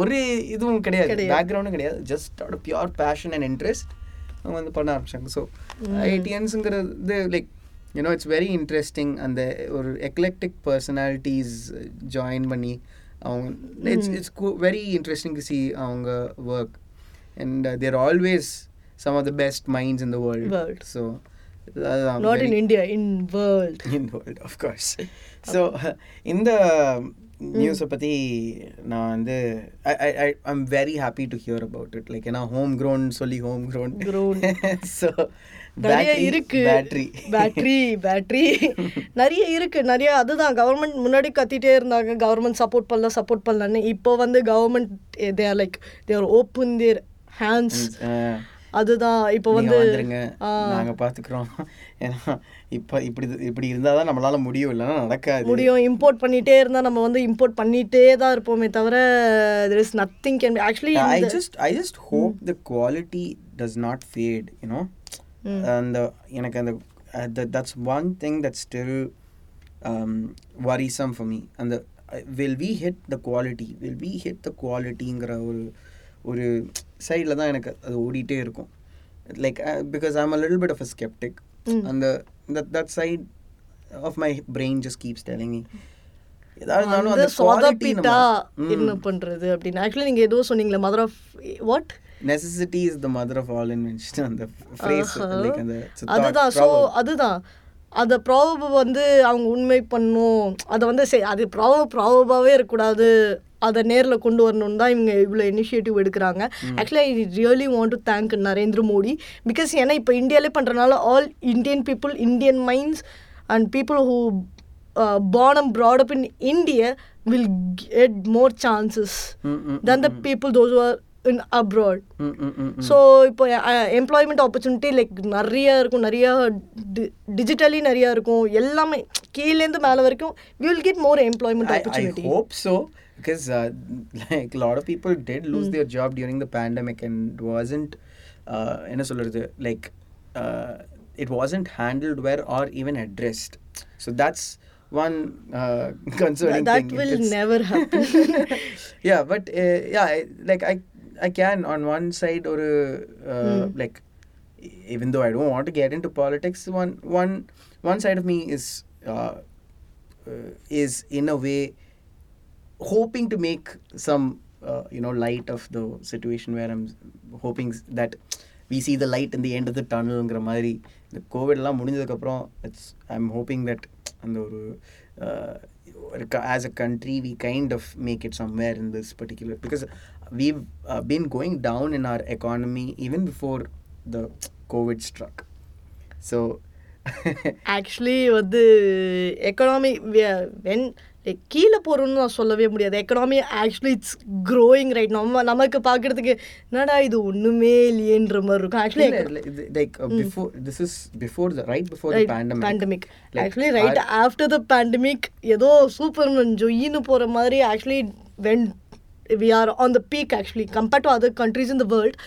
ஒரு இதுவும் கிடையாது. பேக்ரவுண்டும் கிடையாது. ஜஸ்ட் அவட பியூர் பேஷன் அண்ட் இன்ட்ரெஸ்ட் அவங்க வந்து பண்ண ஆரம்பிச்சாங்க. So ஐடிஎன்ஸுங்கிறது like you know it's very interesting அந்த ஒரு எக்லெக்டிக் பர்சனாலிட்டிஸ் ஜாயின் பண்ணி அவங்க it's it's very interesting to see அவங்க work and there always some of the best minds in the World. World so not in India in world in world. Of course. So இந்த நியூஸை பற்றி நான் வந்து I I I'm very happy to hear about it like ஏன்னா home grown சொல்லி home grown Grown. *laughs* So நிறைய இருக்கு. Battery battery battery நிறைய இருக்கு. நிறைய அதுதான். கவர்மெண்ட் முன்னாடி கத்திட்டே இருந்தாங்க. கவர்மெண்ட் சப்போர்ட் பண்ணல சப்போர்ட் பண்ணலன்னு. இப்போ வந்து government they're like they're open their hands அதுதான் இப்போ வந்து வந்துருங்க. ஆ, நாங்க பாத்துக்கிறோம். ஏன்னா இப்போ இப்படி இப்படி இருந்தால் தான் நம்மளால முடியும். இல்லைன்னா நடக்காது. முடியும். இம்போர்ட் பண்ணிட்டே இருந்தா நம்ம வந்து இம்போர்ட் பண்ணிட்டே தான் இருப்போமே தவிர there is nothing can actually I just I just hope the quality does not fade, you know. And the எனக்கு அந்த that, that's one thing that's still um, worrisome for me. And the uh, will we hit the quality? Will we hit the qualityங்கிற ஒரு ஒரு சைடில் தான் எனக்கு அது ஓடிட்டே இருக்கும். Like because I'm a little bit of a sceptic அந்த side of my brain just keeps telling me ஏதாவது சொதப்பிட்டா என்ன ம். பண்றது அப்படின்னு. ஆக்சுவலி நீங்க ஏதோ சொன்னீங்களே mother of what is the mother of all invention *laughs* அந்த like அந்த அதுதான் proverb. அதுதான். அந்த ப்ராப வந்து அவங்க உண்மை பண்ணும். அதை வந்து அது ப்ராப ப்ராபபாகவே இருக்கக்கூடாது. அதை நேரில் கொண்டு வரணும்னு தான் இவங்க இவ்வளோ இனிஷியேட்டிவ் எடுக்கிறாங்க. Actually I really want to thank Narendra Modi. Because ஏன்னா இப்போ இந்தியாவிலே பண்ணுறனால all Indian people Indian minds and people who born and brought up in India will get more chances Mm, mm, than the people those who are in abroad. Mm, mm, mm, mm. So இப்போ employment opportunity like நிறைய இருக்கும். நிறைய digitally நிறைய இருக்கும். எல்லாமே கீழேருந்து மேலே வரைக்கும் will get more employment opportunity hope so. because uh, *laughs* like a lot of people did lose their job during the pandemic and wasn't uh, என்ன சொல்றது like uh, it wasn't handled well or even addressed so that's one uh, *laughs* concerning that thing will It's- *laughs* never happen yeah but uh, yeah I, like i i can on one side or uh, like e- even though i don't want to get into politics one one one side of me is uh, uh, is in a way hoping to make some uh, you know light of the situation where i'm hoping s- that we see the light in the end of the tunnelங்கிற மாதிரி இந்த கோவிட்லாம் முடிஞ்சதுக்கப்புறம் it's I am hoping that அந்த ஒரு as a country we kind of make it somewhere in this particular because we've uh, been going down in our economy even before the COVID struck. So, actually வந்து economy when கீழே போகிறோம்னு நான் சொல்லவே முடியாது economy actually it's growing right நம்ம நமக்கு பார்க்குறதுக்கு என்னடா இது ஒன்றுமே இல்லையேன்ற மாதிரி இருக்கும் actually before, this is before the right before the pandemic. Pandemic actually right after the pandemic ஏதோ சூப்பர்மன் ஜொயின்னு போகிற மாதிரி actually when we are on the peak actually compared to other countries in the world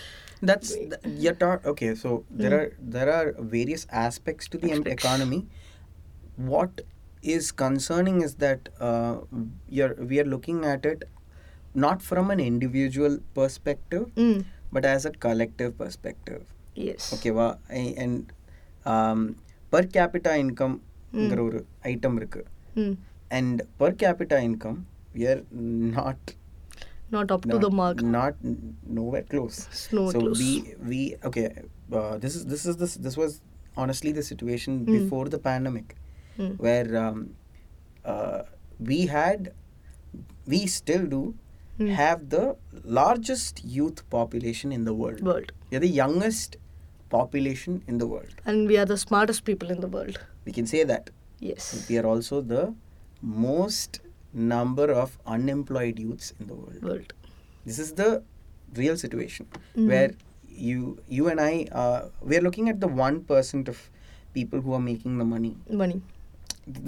That's th- you're ta- okay. So there are there are various aspects to the Aspects. economy. What is concerning is that uh, you're, we are looking at it not from an individual perspective, mm. but as a collective perspective. Yes. Okay, well, and um, per capita income mm. item irukku. Mm. And per capita income, we are not not up not, to the mark not nowhere close nowhere so close. we we okay uh, this is this is this this was honestly the situation mm. before the pandemic mm. where um, uh, we had, we still do, mm. have the largest youth population in the world. World. We're the youngest population in the world. And we are the smartest people in the world. We can say that. Yes. We are also the most number of unemployed youths in the world. world. This is the real situation mm. where you you and I uh, we are looking at the one percent of people who are making the money. Money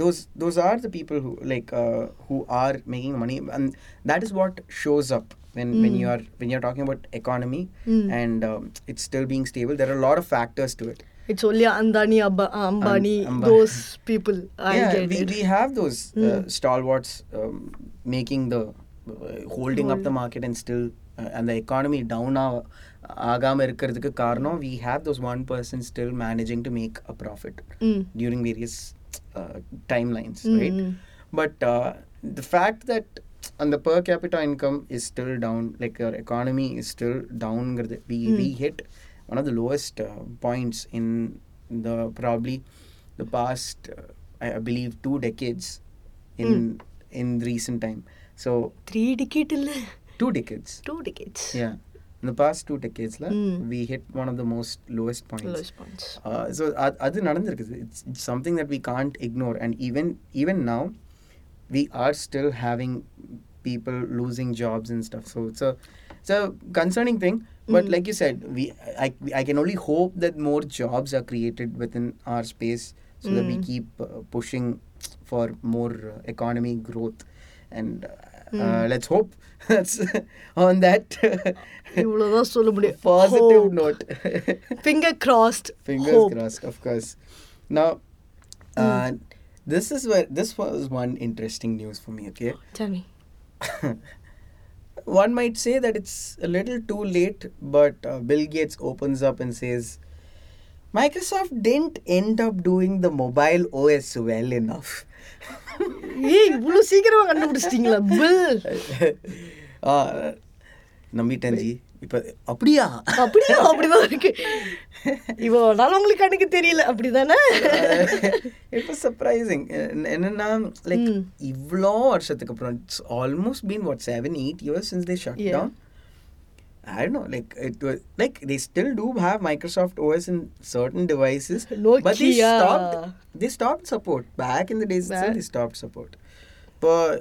those those are the people who like uh, who are making the money and that is what shows up when when Mm. you are when you're talking about economy Mm. and um, it's still being stable there are a lot of factors to it It's only Andani, Abba, Ambani, Amba- those people. I yeah get we, it. we have those uh, Mm. stalwarts um, making the uh, holding up the Hold. market and still uh, and the economy down ஆகாம இருக்கிறதுக்கு காரணம் we have those one person still managing to make a profit Mm. during various uh, timelines, mm-hmm. right? But uh, the fact that and the per capita income is still down, like your economy is still down. We mm. we hit one of the lowest uh, points in the probably the past, uh, I, I believe, two decades in mm. in recent time. So three decades, two decades. Two decades. Yeah in the past two decades la, Mm. we hit one of the most lowest points Lowest points. uh, so அது- அது நடந்திருக்குது it's, it's something that we can't ignore and even even now we are still having people losing jobs and stuff so it's a it's a concerning thing but Mm. like you said we I, I can only hope that more jobs are created within our space so that we Mm. keep uh, pushing for more uh, economy growth and uh, uh, Mm. let's hope that's on that இவ்வளவுதான் சொல்ல முடியும் positive Hope. note Finger crossed. Fingers Hope. crossed, of course. Now, uh, this is where this was one interesting news for me. Okay, *gasps* Tell me. *laughs* one might say that it's a little too late, but uh, Bill Gates opens up and says, Microsoft didn't end up doing the mobile OS well enough. ஏய் இவ்வளவு சீக்கிரமா கண்டுபிடிச்சிட்டீங்களா? Bill uh, நம்பிட்டேன் ஜி. இப்போ அப்படியா? அப்படியே? அப்படிதான் இருக்கு. இவ்வளவு நாள் உங்களுக்கு கண்ணுக்கு தெரியல அப்படிதானே? வாஸ் சர்ப்ரைசிங் என்னன்னா லைக். இவ்வளோ வருஷத்துக்கு அப்புறம் it's almost been what seven eight years since they shut. Down I don't know, like it was like they still do have Microsoft OS in certain devices, but they stopped. They stopped support back in the days. Back. they stopped support. இப்போ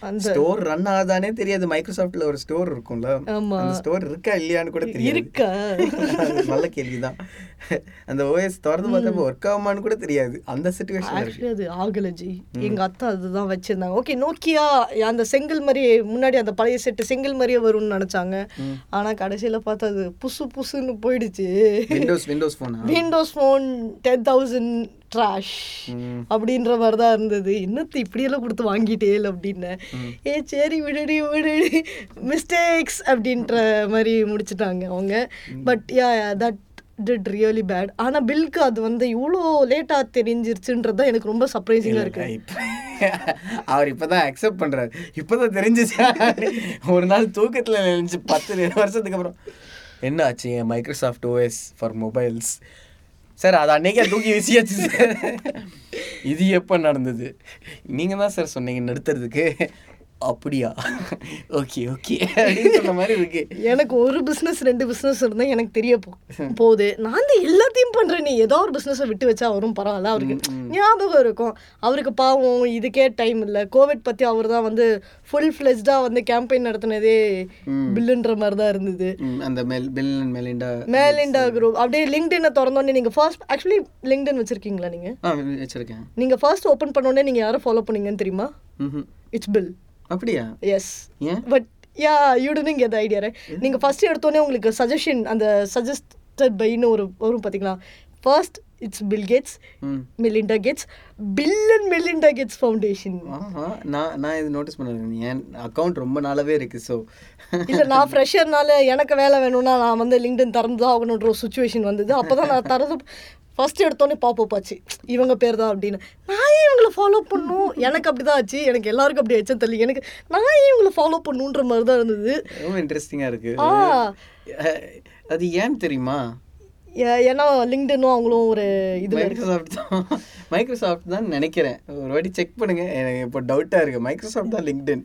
அந்த- store run ஆகுதானே தெரியாது. மைக்ரோசாஃப்ட்ல ஒரு store இருக்கும்ல. அந்த store இருக்கா இல்லையான்னு கூட தெரியாது. இருக்கா? நல்ல கேள்விதான். அந்த ஓஎஸ் திறந்து பார்த்தப்ப ஒர்க் ஆகுமான்னு கூட தெரியாது. அந்த சுச்சுவேஷன் அது ஆகல ஜி. எங்க அத்தா அதுதான் வச்சிருந்தாங்க. ஓகே நோக்கியா அந்த செங்கல் மாதிரி முன்னாடி அந்த பழைய செட்டு செங்கல் மாதிரியே வரும்னு நினைச்சாங்க. ஆனா கடைசியில பார்த்தா அது புசு புசுன்னு போயிடுச்சு. விண்டோஸ் விண்டோஸ் போனா Windows phone ten thousand trash. அப்படின்ற மாதிரி தான் இருந்தது. என்னத்து இப்படியெல்லாம் கொடுத்து வாங்கிட்டேல் அப்படின்னு. ம். ஏ சரி விடுடி விடுடி மிஸ்டேக்ஸ் அப்படின்ற மாதிரி முடிச்சிட்டாங்க அவங்க. But yeah that did really bad ஆனா பில்க்கு அது வந்து இவ்வளோ லேட்டாக தெரிஞ்சிருச்சுன்றது தான் எனக்கு ரொம்ப சர்ப்ரைசிங்காக இருக்கு. இப்ப- அவர் இப்பதான் அக்செப்ட் பண்றாரு. இப்பதான் தெரிஞ்சிச்சு. ஒரு நாள் தூக்கத்துல நினைச்சு பத்து வருஷத்துக்கு அப்புறம். என்ன ஆச்சு? என் Microsoft OS for mobiles sir அது அன்னைக்கே தூக்கி வீசியாச்சு சார். *laughs* இது எப்போ நடந்தது? நீங்கள் தான் சார் சொன்னீங்க நிறுத்துறதுக்கு. அப்படியா? ஓகே ஓகே அப்படின்னு சொன்ன மாதிரி இருக்கு. எனக்கு ஒரு பிஸ்னஸ் ரெண்டு பிஸ்னஸ் இருந்தால் எனக்கு தெரிய போ போகுது. நான் தான் எல்லாத்தையும் பண்ணுறேன் நீ ஏதோ ஒரு பிஸ்னஸை விட்டு வச்சா அவரும் பரவாயில்ல. அவருக்கு ஞாபகம் இருக்கும். அவருக்கு பாவம் இதுக்கே டைம் இல்லை. கோவிட் பற்றி அவர் தான் வந்து ஃபுல் ஃப்ளெஜ்டாக வந்து கேம்பெயின் நடத்தினதே பில்லுன்ற மாதிரி தான் இருந்தது. அந்த மெல் Bill and Melinda Melinda group அப்படியே லிங்க்டினை திறந்தோடனே நீங்கள் ஃபர்ஸ்ட் ஆக்சுவலி லிங்க்டின் வச்சுருக்கீங்களா நீங்கள் வச்சுருக்கேன். நீங்கள் ஃபர்ஸ்ட் ஓப்பன் பண்ணோடனே நீங்கள் யாரை ஃபாலோ பண்ணீங்கன்னு தெரியுமா? இட்ஸ் பில் அப்படியா? Yes but yeah you tuning get idea நீங்கள் ஃபர்ஸ்ட் எடுத்தோடனே உங்களுக்கு சஜஷன் அந்த சஜஸ்டட் பைன்னு ஒரு வரும் பார்த்தீங்களா first it's Bill Gates Melinda Gates Bill and Melinda Gates foundation நான் நான் இது நோட்டீஸ் பண்ணது என் அக்கௌண்ட் ரொம்ப நாளாவே இருக்கு ஸோ இல்லை நான் ஃப்ரெஷர்னால எனக்கு வேலை வேணும்னா நான் வந்து லிங்க்டின் திறந்து தான் ஆகணுன்ற ஒரு சுச்சுவேஷன் வந்தது. அப்போ தான் நான் திறந்து ஃபர்ஸ்ட் எடுத்தோடனே பாப்பப் ஆச்சு. இவங்க பேர் தான் அப்படின்னு. நான் இவங்களை ஃபாலோ பண்ணும் எனக்கு அப்படி தான் ஆச்சு. எனக்கு எல்லாருக்கும் அப்படி ஆச்சு தெரியல. எனக்கு நான் இவங்களை ஃபாலோ பண்ணுன்ற மாதிரி தான் இருந்தது. ரொம்ப இன்ட்ரெஸ்டிங்காக இருக்கு. அது ஏன் தெரியுமா? ஏன்னா லிங்க்டினும் அவங்களும் ஒரு இது மைக்ரோசாஃப்ட் தான். மைக்ரோசாஃப்ட் தான் நினைக்கிறேன். ஒரு வாட்டி செக் பண்ணுங்க. எனக்கு இப்போ டவுட்டாக இருக்கு. மைக்ரோசாஃப்ட் தான் லிங்க்டின்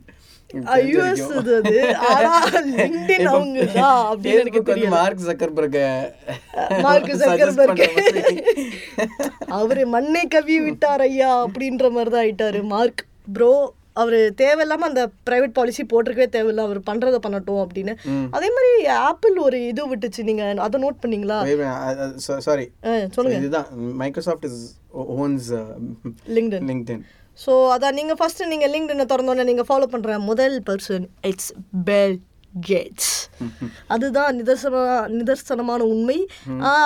யூஎஸ் அது ஆனா லிங்க்டின் அவங்க தான் அப்படின்னு எனக்கு தெரியும் மார்க் ஜக்கர்பர்க மார்க் ஜக்கர்பர்க் அவரு மண்ணை கவி விட்டார் ஐயா அப்படின்ற மாதிரி தான் ஆயிட்டாரு. மார்க் ப்ரோ அவர் தேவையில்லாம அந்த பிரைவேட் பாலிசி போட்டிருக்கவே தேவையில்ல. அவர் பண்றதை பண்ணட்டும் அப்படின்னு. அதே மாதிரி ஆப்பிள் ஒரு இது விட்டுச்சு. நீங்க அதை நோட் பண்ணீங்களா? சாரி சொல்லுங்க. இதுதான். Microsoft is owns LinkedIn LinkedIn so அதான் நீங்கள் ஃபஸ்ட்டு நீங்கள் லிங்க்டினை திறந்தோன்னே நீங்கள் ஃபாலோ பண்ணுற முதல் பர்சன் இட்ஸ் பெல் கேட்ஸ் அதுதான் நிதர்சன நிதர்சனமான உண்மை.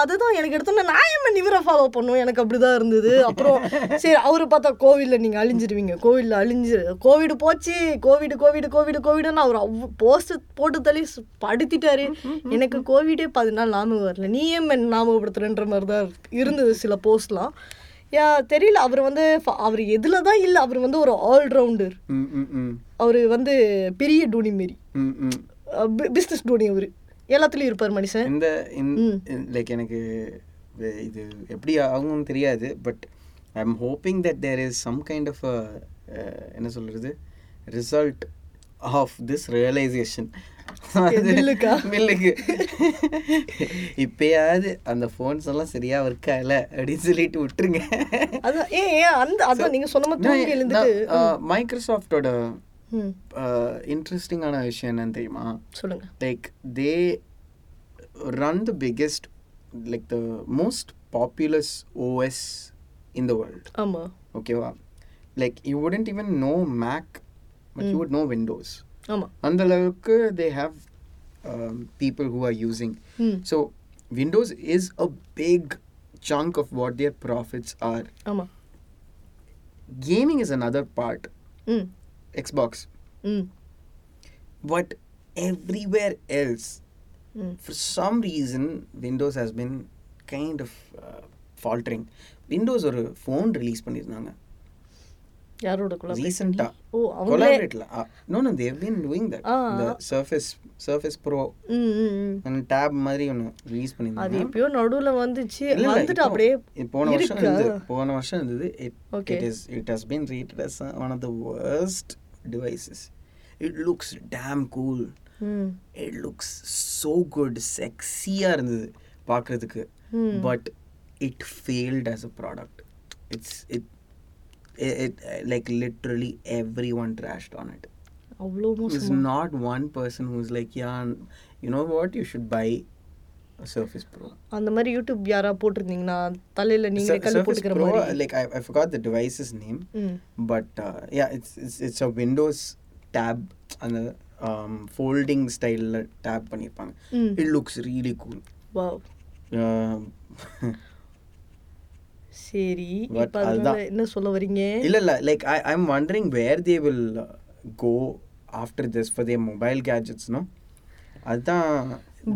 அதுதான் எனக்கு எடுத்தோன்னே நான் ஏன் இவரை ஃபாலோ பண்ணும் எனக்கு அப்படிதான் இருந்தது. அப்புறம் சரி அவரை பார்த்தா கோவிலில் நீங்கள் அழிஞ்சிருவீங்க. கோவிலில் அழிஞ்சு கோவிடு போச்சு. கோவிடு கோவிடு கோவிடு கோவிடுன்னு அவர் அவ் போஸ்ட் போட்டு தள்ளி படுத்திட்டாரு. எனக்கு கோவிடே பாதி நாள் ஞாபகம் வரல. நீ ஏன் என்ன ஞாபகப்படுத்துறன்ற மாதிரி தான் இருந்தது சில போஸ்ட்லாம் யா தெரியல. அவர் வந்து அவர் எதில் தான் இல்லை. அவர் வந்து ஒரு ஆல்ரவுண்டர் ம் ம் ம். அவர் வந்து பெரிய டோனி மாரி. பிஸ்னஸ் டோனி அவர். எல்லாத்துலேயும் இருப்பார் மனுஷன். இந்த லைக் எனக்கு இது எப்படி ஆகும்னு தெரியாது. But I am hoping that there is some kind of என்ன சொல்கிறது ரிசல்ட் ஆஃப் திஸ் ரியலைசேஷன் மில்லுக்கா? இப்பயாவது அந்த ஃபோன்ஸ் எல்லாம் சரியா ஒர்க் ஆகல அப்படின்னு சொல்லிட்டு விட்டுருங்க. அதான் ஏ அந்த அதான் நீங்கள் சொன்ன மாதிரி மைக்ரோசாஃப்டோட இன்ட்ரெஸ்டிங்கான விஷயம் என்னன்னு தெரியுமா? சொல்லுங்க. Like they run the biggest like the most populous os in the world. ஆமாம் like you wouldn't even know mac but you would know windows. ஆமாம் அந்த அளவுக்கு they have um, people who are using ம் so windows is a big chunk of what their profits are ஆமாம் gaming is another part ம் xbox ம் but everywhere else ம் for some reason windows has been kind of uh, faltering windows ஒரு phone release பண்ணியிருந்தாங்க யாரோட குழந்தை ரீசெண்டா ஓ அவங்களே கொலாபரேட்ல no no they've been doing that ஆ. இந்த சர்ஃபேஸ் சர்ஃபேஸ் ப்ரோ ம் டேப் மாதிரி ஒன்று ரிலீஸ் அது எப்பயோ நடுவுல வந்துச்சு. வந்துட்டு அப்படியே போன வருஷம்? இருந்தது. போன வருஷம் இருந்தது. It Okay. It is it has been rated as one of the worst devices it looks damn cool it looks good செக்ஸியாக இருந்தது பார்க்குறதுக்கு. But it failed as a product it's it it like literally everyone trashed on it அவ்வளோ is மோசமா. Not one person who's like yeah you know what you should buy Surface Pro அந்த மாதிரி YouTube யாரா போட்டிருந்தீங்கன்னா தலையில நீங்களே கல் போட்டுக்கிற மாதிரி. like I, I forgot the device's name, ம். but uh, yeah, it's, it's it's a Windows tab அந்த um, folding style tab பண்ணியிருப்பாங்க it looks really cool. Wow *laughs* சரி அதுதான். என்ன சொல்ல வரீங்க? இல்ல இல்ல I I'm wondering where they will uh, go after this for their mobile gadgets no? அதுதான்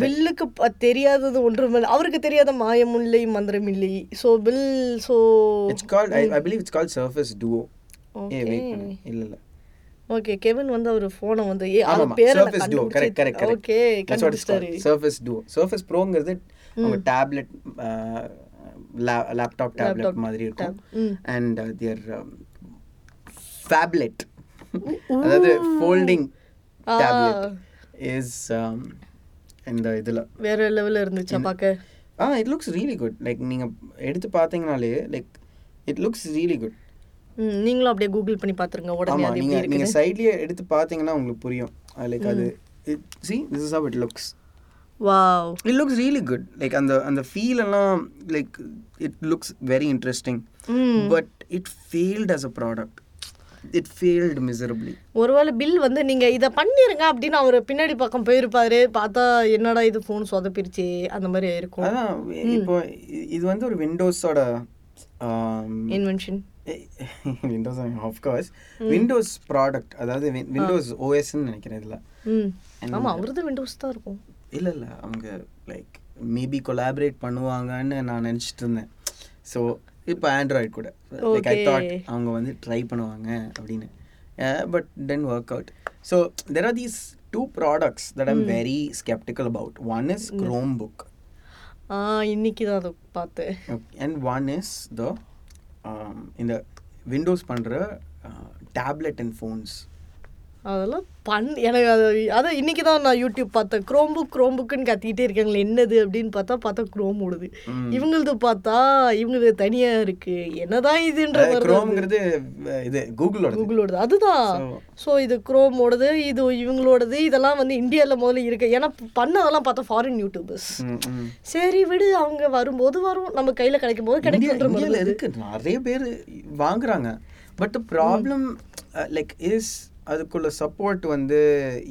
பில்லுக்கு தெரியாதது ஒன்றுமில்லை அவருக்கு தெரியாத மாயம் இல்லை மந்திரம் இல்லை. So Bill so called I, I believe it's called Surface Duo. ஏ ஓகே வெயிட் இல்ல இல்ல. ஓகே கெவின் வந்து அவர் ஃபோனை வந்து ஏ ஆமாம் பேர் Surface Duo correct correct okay கண்டுபிடிச்சிட்டாரு. Surface Duo Surface ப்ரோங்கிறது அவங்க டேப்லெட் லேப்டாப் டேப்லெட் மாதிரி இருக்கும் அண்ட் தியர் ஃபேப்லெட் அதாவது ஃபோல்டிங் டேப்லெட் இஸ் இந்த இதில். வேற லெவல்ல இருந்துச்சா பார்க்க ஆ it looks really good like நீங்கள் எடுத்து பார்த்தீங்கனாலே like it looks really good நீங்களும் அப்படியே கூகுள் பண்ணி பார்த்துருங்க உடனே நீங்கள் நீங்கள் சைட்லேயே எடுத்து பார்த்தீங்கன்னா உங்களுக்கு புரியும். லைக் அது see this is how it looks wow it looks really good like அந்த அந்த ஃபீல் எல்லாம் like it looks very interesting but it failed as a product it failed miserably ஒருவேளை பில் வந்து நீங்க இதை பண்ணிருங்க அப்படின்னு அவர் பின்னாடி பக்கம் போயிருப்பாரு பார்த்தா என்னடா இது ஃபோன் சொதப்பிருச்சே அந்த மாதிரி இருக்கும் அதான் இப்போ இ- இது வந்து ஒரு விண்டோஸோட invention Windows of course Windows product அதாவது விண்டோஸ் ஓஎஸ்ன்னு நினைக்கிறேன் இதில். ம் ஆமா அவரது விண்டோஸ் தான் இருக்கும். இல்லை இல்லை. அவங்க லைக் மேபி கொலாபரேட் பண்ணுவாங்கன்னு நான் நினச்சிட்டு இருந்தேன். ஸோ இப்போ ஆண்ட்ராய்ட் கூட. Like I thought. அவங்க வந்து ட்ரை பண்ணுவாங்க அப்படின்னு. But then work out so there are these two products that I'm very skeptical about one is Chromebook இன்னைக்கு தான் அதை பார்த்தேன். அண்ட் ஒன் இஸ் த இந்த விண்டோஸ் பண்ணுற டேப்லெட் அண்ட் ஃபோன்ஸ் அதெல்லாம் பண் எனக்கு அது அதான் இன்னைக்கு தான் நான் யூடியூப் பார்த்தேன். க்ரோம் புக் க்ரோம் புக்குன்னு கத்திக்கிட்டே இருக்காங்களே என்னது அப்படின்னு பார்த்தா பார்த்தா க்ரோம் ஓடுது. இவங்களது பார்த்தா இவங்களது தனியா இருக்கு. என்னதான் இதுன்ற க்ரோம்ங்கிறது இது கூகுளோட கூகுளோடது அதுதான். ஸோ இது குரோமோடது இது இவங்களோடது இதெல்லாம் வந்து இந்தியாவில் முதல்ல இருக்கு. ஏன்னா பண்ணதெல்லாம் பார்த்தா ஃபாரின் யூடியூபர்ஸ் சரி விடு அவங்க வரும்போது வரும். நம்ம கையில் கிடைக்கும் போது கிடைக்குன்ற மாதிரி இந்தியாவில் இருக்கு. நிறைய பேர் வாங்குறாங்க. பட் ப்ராப்ளம் லைக் இஸ் அதுக்குள்ள சப்போர்ட் வந்து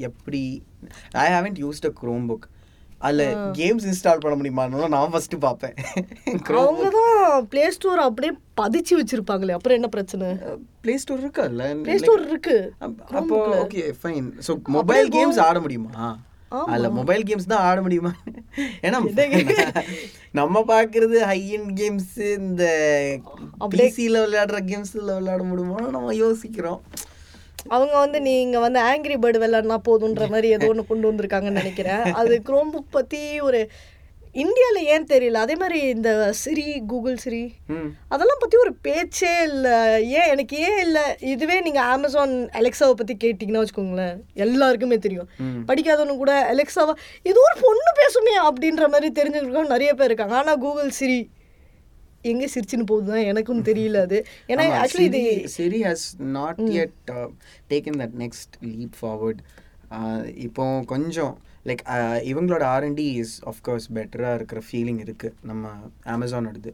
எப்படி? I haven't used a Chromebook அதில் கேம்ஸ் இன்ஸ்டால் பண்ண முடியுமான்னு நான் ஃபஸ்ட்டு பார்ப்பேன். அவங்க தான் ப்ளே ஸ்டோர் அப்படியே பதிச்சு வச்சிருப்பாங்களே அப்புறம் என்ன பிரச்சனை? ப்ளே ஸ்டோர் இருக்குல்ல ப்ளே ஸ்டோர் இருக்கு. அப்போ okay fine so mobile games ஆட முடியுமா? அல்ல மொபைல் கேம்ஸ் தான் ஆட முடியுமா? ஏன்னா *laughs* *laughs* நம்ம பார்க்கறது ஹை எண்ட் கேம்ஸ் இந்த பிசியில் விளையாடுற கேம்ஸில் விளையாட முடியுமா நம்ம யோசிக்கிறோம். அவங்க வந்து நீங்க வந்து ஆங்கிரி பேர்டு விளையாடினா போதுன்ற மாதிரி ஏதோ ஒன்று கொண்டு வந்திருக்காங்கன்னு நினைக்கிறேன். அது குரோம் புக் பத்தி ஒரு இந்தியால ஏன் தெரியல? அதே மாதிரி இந்த சிரி கூகுள் சிரி அதெல்லாம் பற்றி ஒரு பேச்சே இல்லை. ஏன்? எனக்கு ஏன் இல்லை? இதுவே நீங்கள் அமேசான் அலெக்ஸாவை பற்றி கேட்டிங்கன்னா வச்சுக்கோங்களேன் எல்லாருக்குமே தெரியும். படிக்காதவனு கூட அலெக்ஸாவா இது ஒரு பொண்ணு பேசுமே அப்படின்ற மாதிரி தெரிஞ்சுக்கிறவங்க நிறைய பேர் இருக்காங்க. ஆனால் கூகுள் சிரி எங்கே சிரிச்சுன்னு போகுது தான் எனக்கும் தெரியல அது. ஏன்னா ஆக்சுவலி இது not yet uh, taken that next leap forward. Uh, இப்போ கொஞ்சம் லைக் இவங்களோட ஆர்என்டி இஸ் ஆஃப்கோர்ஸ் பெட்டராக இருக்கிற ஃபீலிங் இருக்குது நம்ம அமேசானோடது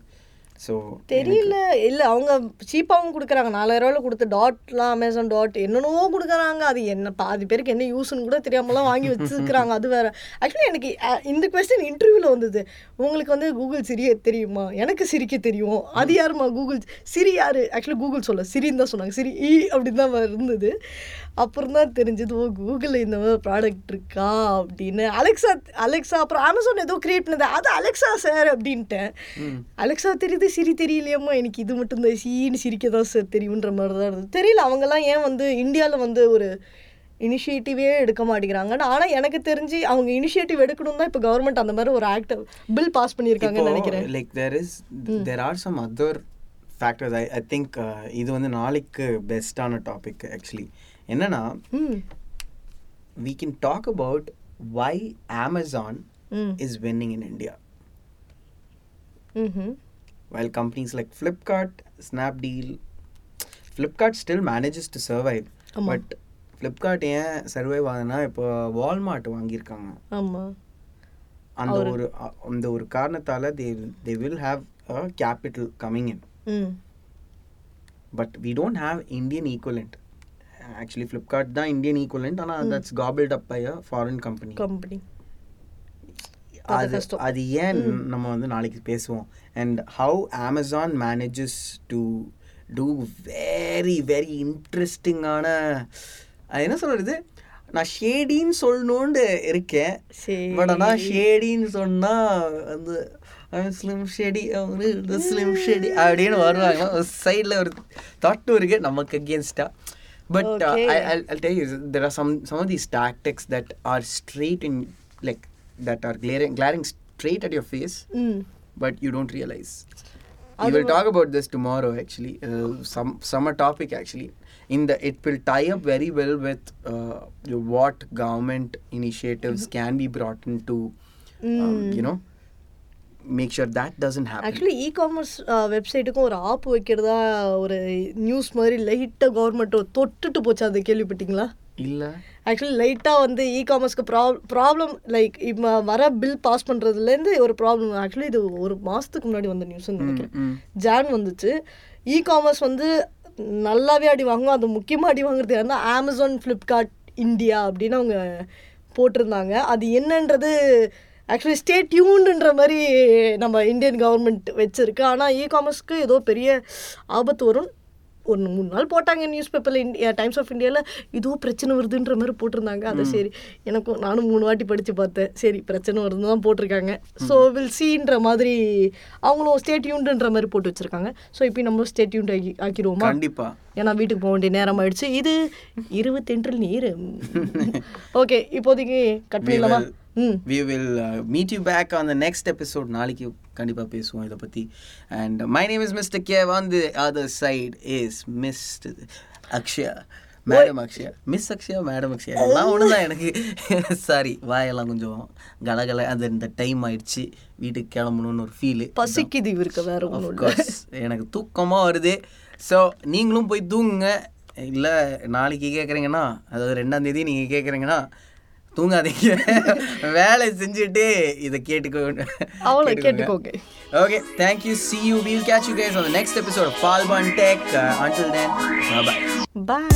ஸோ தெரியல. இல்லை அவங்க சீப்பாகவும் கொடுக்குறாங்க. நாலாயிரம் ரூபாயில் கொடுத்து டாட்லாம் அமேசான் டாட் என்னென்னவோ கொடுக்குறாங்க. அது என்ன பாதி பேருக்கு என்ன யூஸ்னு கூட தெரியாமலாம் வாங்கி வச்சுருக்குறாங்க. அது வேற. ஆக்சுவலி எனக்கு இந்த கொஸ்டின் இன்டர்வியூவில் வந்தது. உங்களுக்கு வந்து கூகுள் சிரிய தெரியுமா? எனக்கு சிரிக்க தெரியும். அது யாருமா கூகுள் சிரி யாரு? ஆக்சுவலி கூகுள் சொல்ல. சிரின்னு தான் சொன்னாங்க. சிரி ஈ அப்படின்னு தான் இருந்தது. அப்புறம் தான் தெரிஞ்சது ஓ கூகுளில் இந்த மாதிரி ப்ராடக்ட் இருக்கா அப்படின்னு. அலெக்ஸா அலெக்ஸா அப்புறம் அமேசான் ஏதோ கிரியேட் பண்ணது. அது அலெக்ஸா சார் அப்படின்ட்டேன். அலெக்ஸா தெரியுது சிரி தெரியலையம்மா. எனக்கு இது மட்டும் தான் சீன்னு சிரிக்க தான் சார் தெரியுன்ற மாதிரி தான் இருந்தது. தெரியல அவங்கெல்லாம் ஏன் வந்து இந்தியாவில் வந்து ஒரு இனிஷியேட்டிவே எடுக்க மாட்டேங்கிறாங்கன்னு. ஆனால் எனக்கு தெரிஞ்சு அவங்க இனிஷியேட்டிவ் எடுக்கணும் தான் இப்போ கவர்மெண்ட் அந்த மாதிரி ஒரு ஆக்ட் பில் பாஸ் பண்ணியிருக்காங்கன்னு நினைக்கிறேன். Like there is there are some other factors I I think இது வந்து நாளைக்கு பெஸ்டான டாபிக் ஆக்சுவலி என்னன்னா ம் we can talk about why Amazon ம் is winning in India. ம் While companies like Flipkart, Snapdeal, Flipkart still manages to survive. ஆமா. But Flipkart ஏன் சர்வைவ் ஆகுதுன்னா இப்போ வால்மார்ட் வாங்கியிருக்காங்க அந்த ஒரு அந்த ஒரு காரணத்தால they they will have a capital coming in but we don't have Indian equivalent actually Flipkart தான் இந்தியன் ஈக்குவலண்ட் ஆனால் that's gobbled up by a foreign company company அது அது ஏன் நம்ம வந்து நாளைக்கு பேசுவோம்? And how Amazon manages to do very very இன்ட்ரெஸ்டிங்கான என்ன சொல்கிறது நான் ஷேடின்னு சொல்லணும்னு இருக்கேன். பட் ஆனால் ஷேடின்னு சொன்னால் வந்து ஸ்லிம் ஷேடி ஸ்லிம் ஷேடி அப்படின்னு வருவாங்க. சைடில் ஒரு தாட்டும் இருக்கு நமக்கு அகேன்ஸ்டாக But uh, okay. uh, I, will I'll tell you, there are some some of these tactics that are straight in, like that are glaring glaring straight at your face, mm. but you don't realize. We will talk about this tomorrow. Actually, uh, some summer topic actually. In the it will tie up very well with uh, what government initiatives mm-hmm. can be brought into, um, mm. you know, make sure that doesn't happen. Actually e commerce வெப்சைட்டுக்கும் ஒரு app வைக்கிறதா ஒரு news மாதிரி லைட்டாக government தொட்டுட்டு போச்சு அது கேள்விப்பட்டீங்களா? இல்ல. ஆக்சுவலி லைட்டாக வந்து இ காமர்ஸ்க்கு ப்ராப் ப்ராப்ளம் லைக் இப்போ வர பில் பாஸ் பண்ணுறதுலேருந்து ஒரு ப்ராப்ளம் ஆக்சுவலி இது ஒரு மாதத்துக்கு முன்னாடி வந்த நியூஸ்னு நினைக்கிறேன். ஜான் வந்துச்சு. இ காமர்ஸ் வந்து நல்லாவே அடி வாங்கும். அது முக்கியமாக அடி வாங்குறது யாருன்னா அமேசான் ஃப்ளிப்கார்ட் இந்தியா அப்படின்னு அவங்க போட்டிருந்தாங்க. அது என்னன்றது ஆக்சுவலி ஸ்டேட் டியூன்ன்ற மாதிரி நம்ம இந்தியன் கவர்மெண்ட் வச்சிருக்கு. ஆனால் இ காமர்ஸ்க்கு ஏதோ பெரிய ஆபத்து வரும் ஒரு மூணு நாள் போட்டாங்க நியூஸ் பேப்பரில் இந்தியா டைம்ஸ் ஆஃப் இந்தியாவில் ஏதோ பிரச்சனை வருதுன்ற மாதிரி போட்டிருந்தாங்க. அது சரி எனக்கும் நானும் மூணு வாட்டி படித்து பார்த்தேன். சரி பிரச்சனை வருதுன்னு தான் போட்டிருக்காங்க. ஸோ வில் சீன்ற மாதிரி அவங்களும் ஸ்டேட் யூன்ன்ற மாதிரி போட்டு வச்சுருக்காங்க. ஸோ இப்போ நம்ம ஸ்டேட் யூன் ஆக்கி ஆக்கிடுவோமா? கண்டிப்பா. ஏன்னா வீட்டுக்கு போக வேண்டிய நேரம் ஆயிடுச்சு. இது *laughs* இருபத்தெண்டில் நீர். ஓகே *laughs* இப்போதைக்கு கட் பண்ணிடலாமா? ம் will uh, meet you back on the next episode. நாளைக்கு கண்டிப்பா பேசுவோம் இதை பத்தி. And my name is Mr. Kev. On the other side is Mr. Akshaya madam Akshaya miss Akshaya madam Akshaya எல்லாம் ஒண்ணுதான் எனக்கு. *laughs* சாரி வாயெல்லாம் கொஞ்சம் கலகல. அது இந்த டைம் ஆயிடுச்சு. வீட்டுக்கு கிளம்பணும்னு ஒரு ஃபீலு பசிக்குது இவருக்கு வேற எனக்கு தூக்கமாக வருது. ஸோ நீங்களும் போய் தூங்குங்க. இல்லை நாளைக்கு கேட்குறீங்கன்னா அதாவது ரெண்டாம் தேதி நீங்கள் கேட்குறீங்கன்னா தூங்காதீங்க. *laughs* வேலை செஞ்சுட்டு இதை கேட்டுக்கோ. அவளை கேட்டுக்கோங்க. Okay thank you see you will catch you guys on next episode ஃபால்பான் tech until then bye bye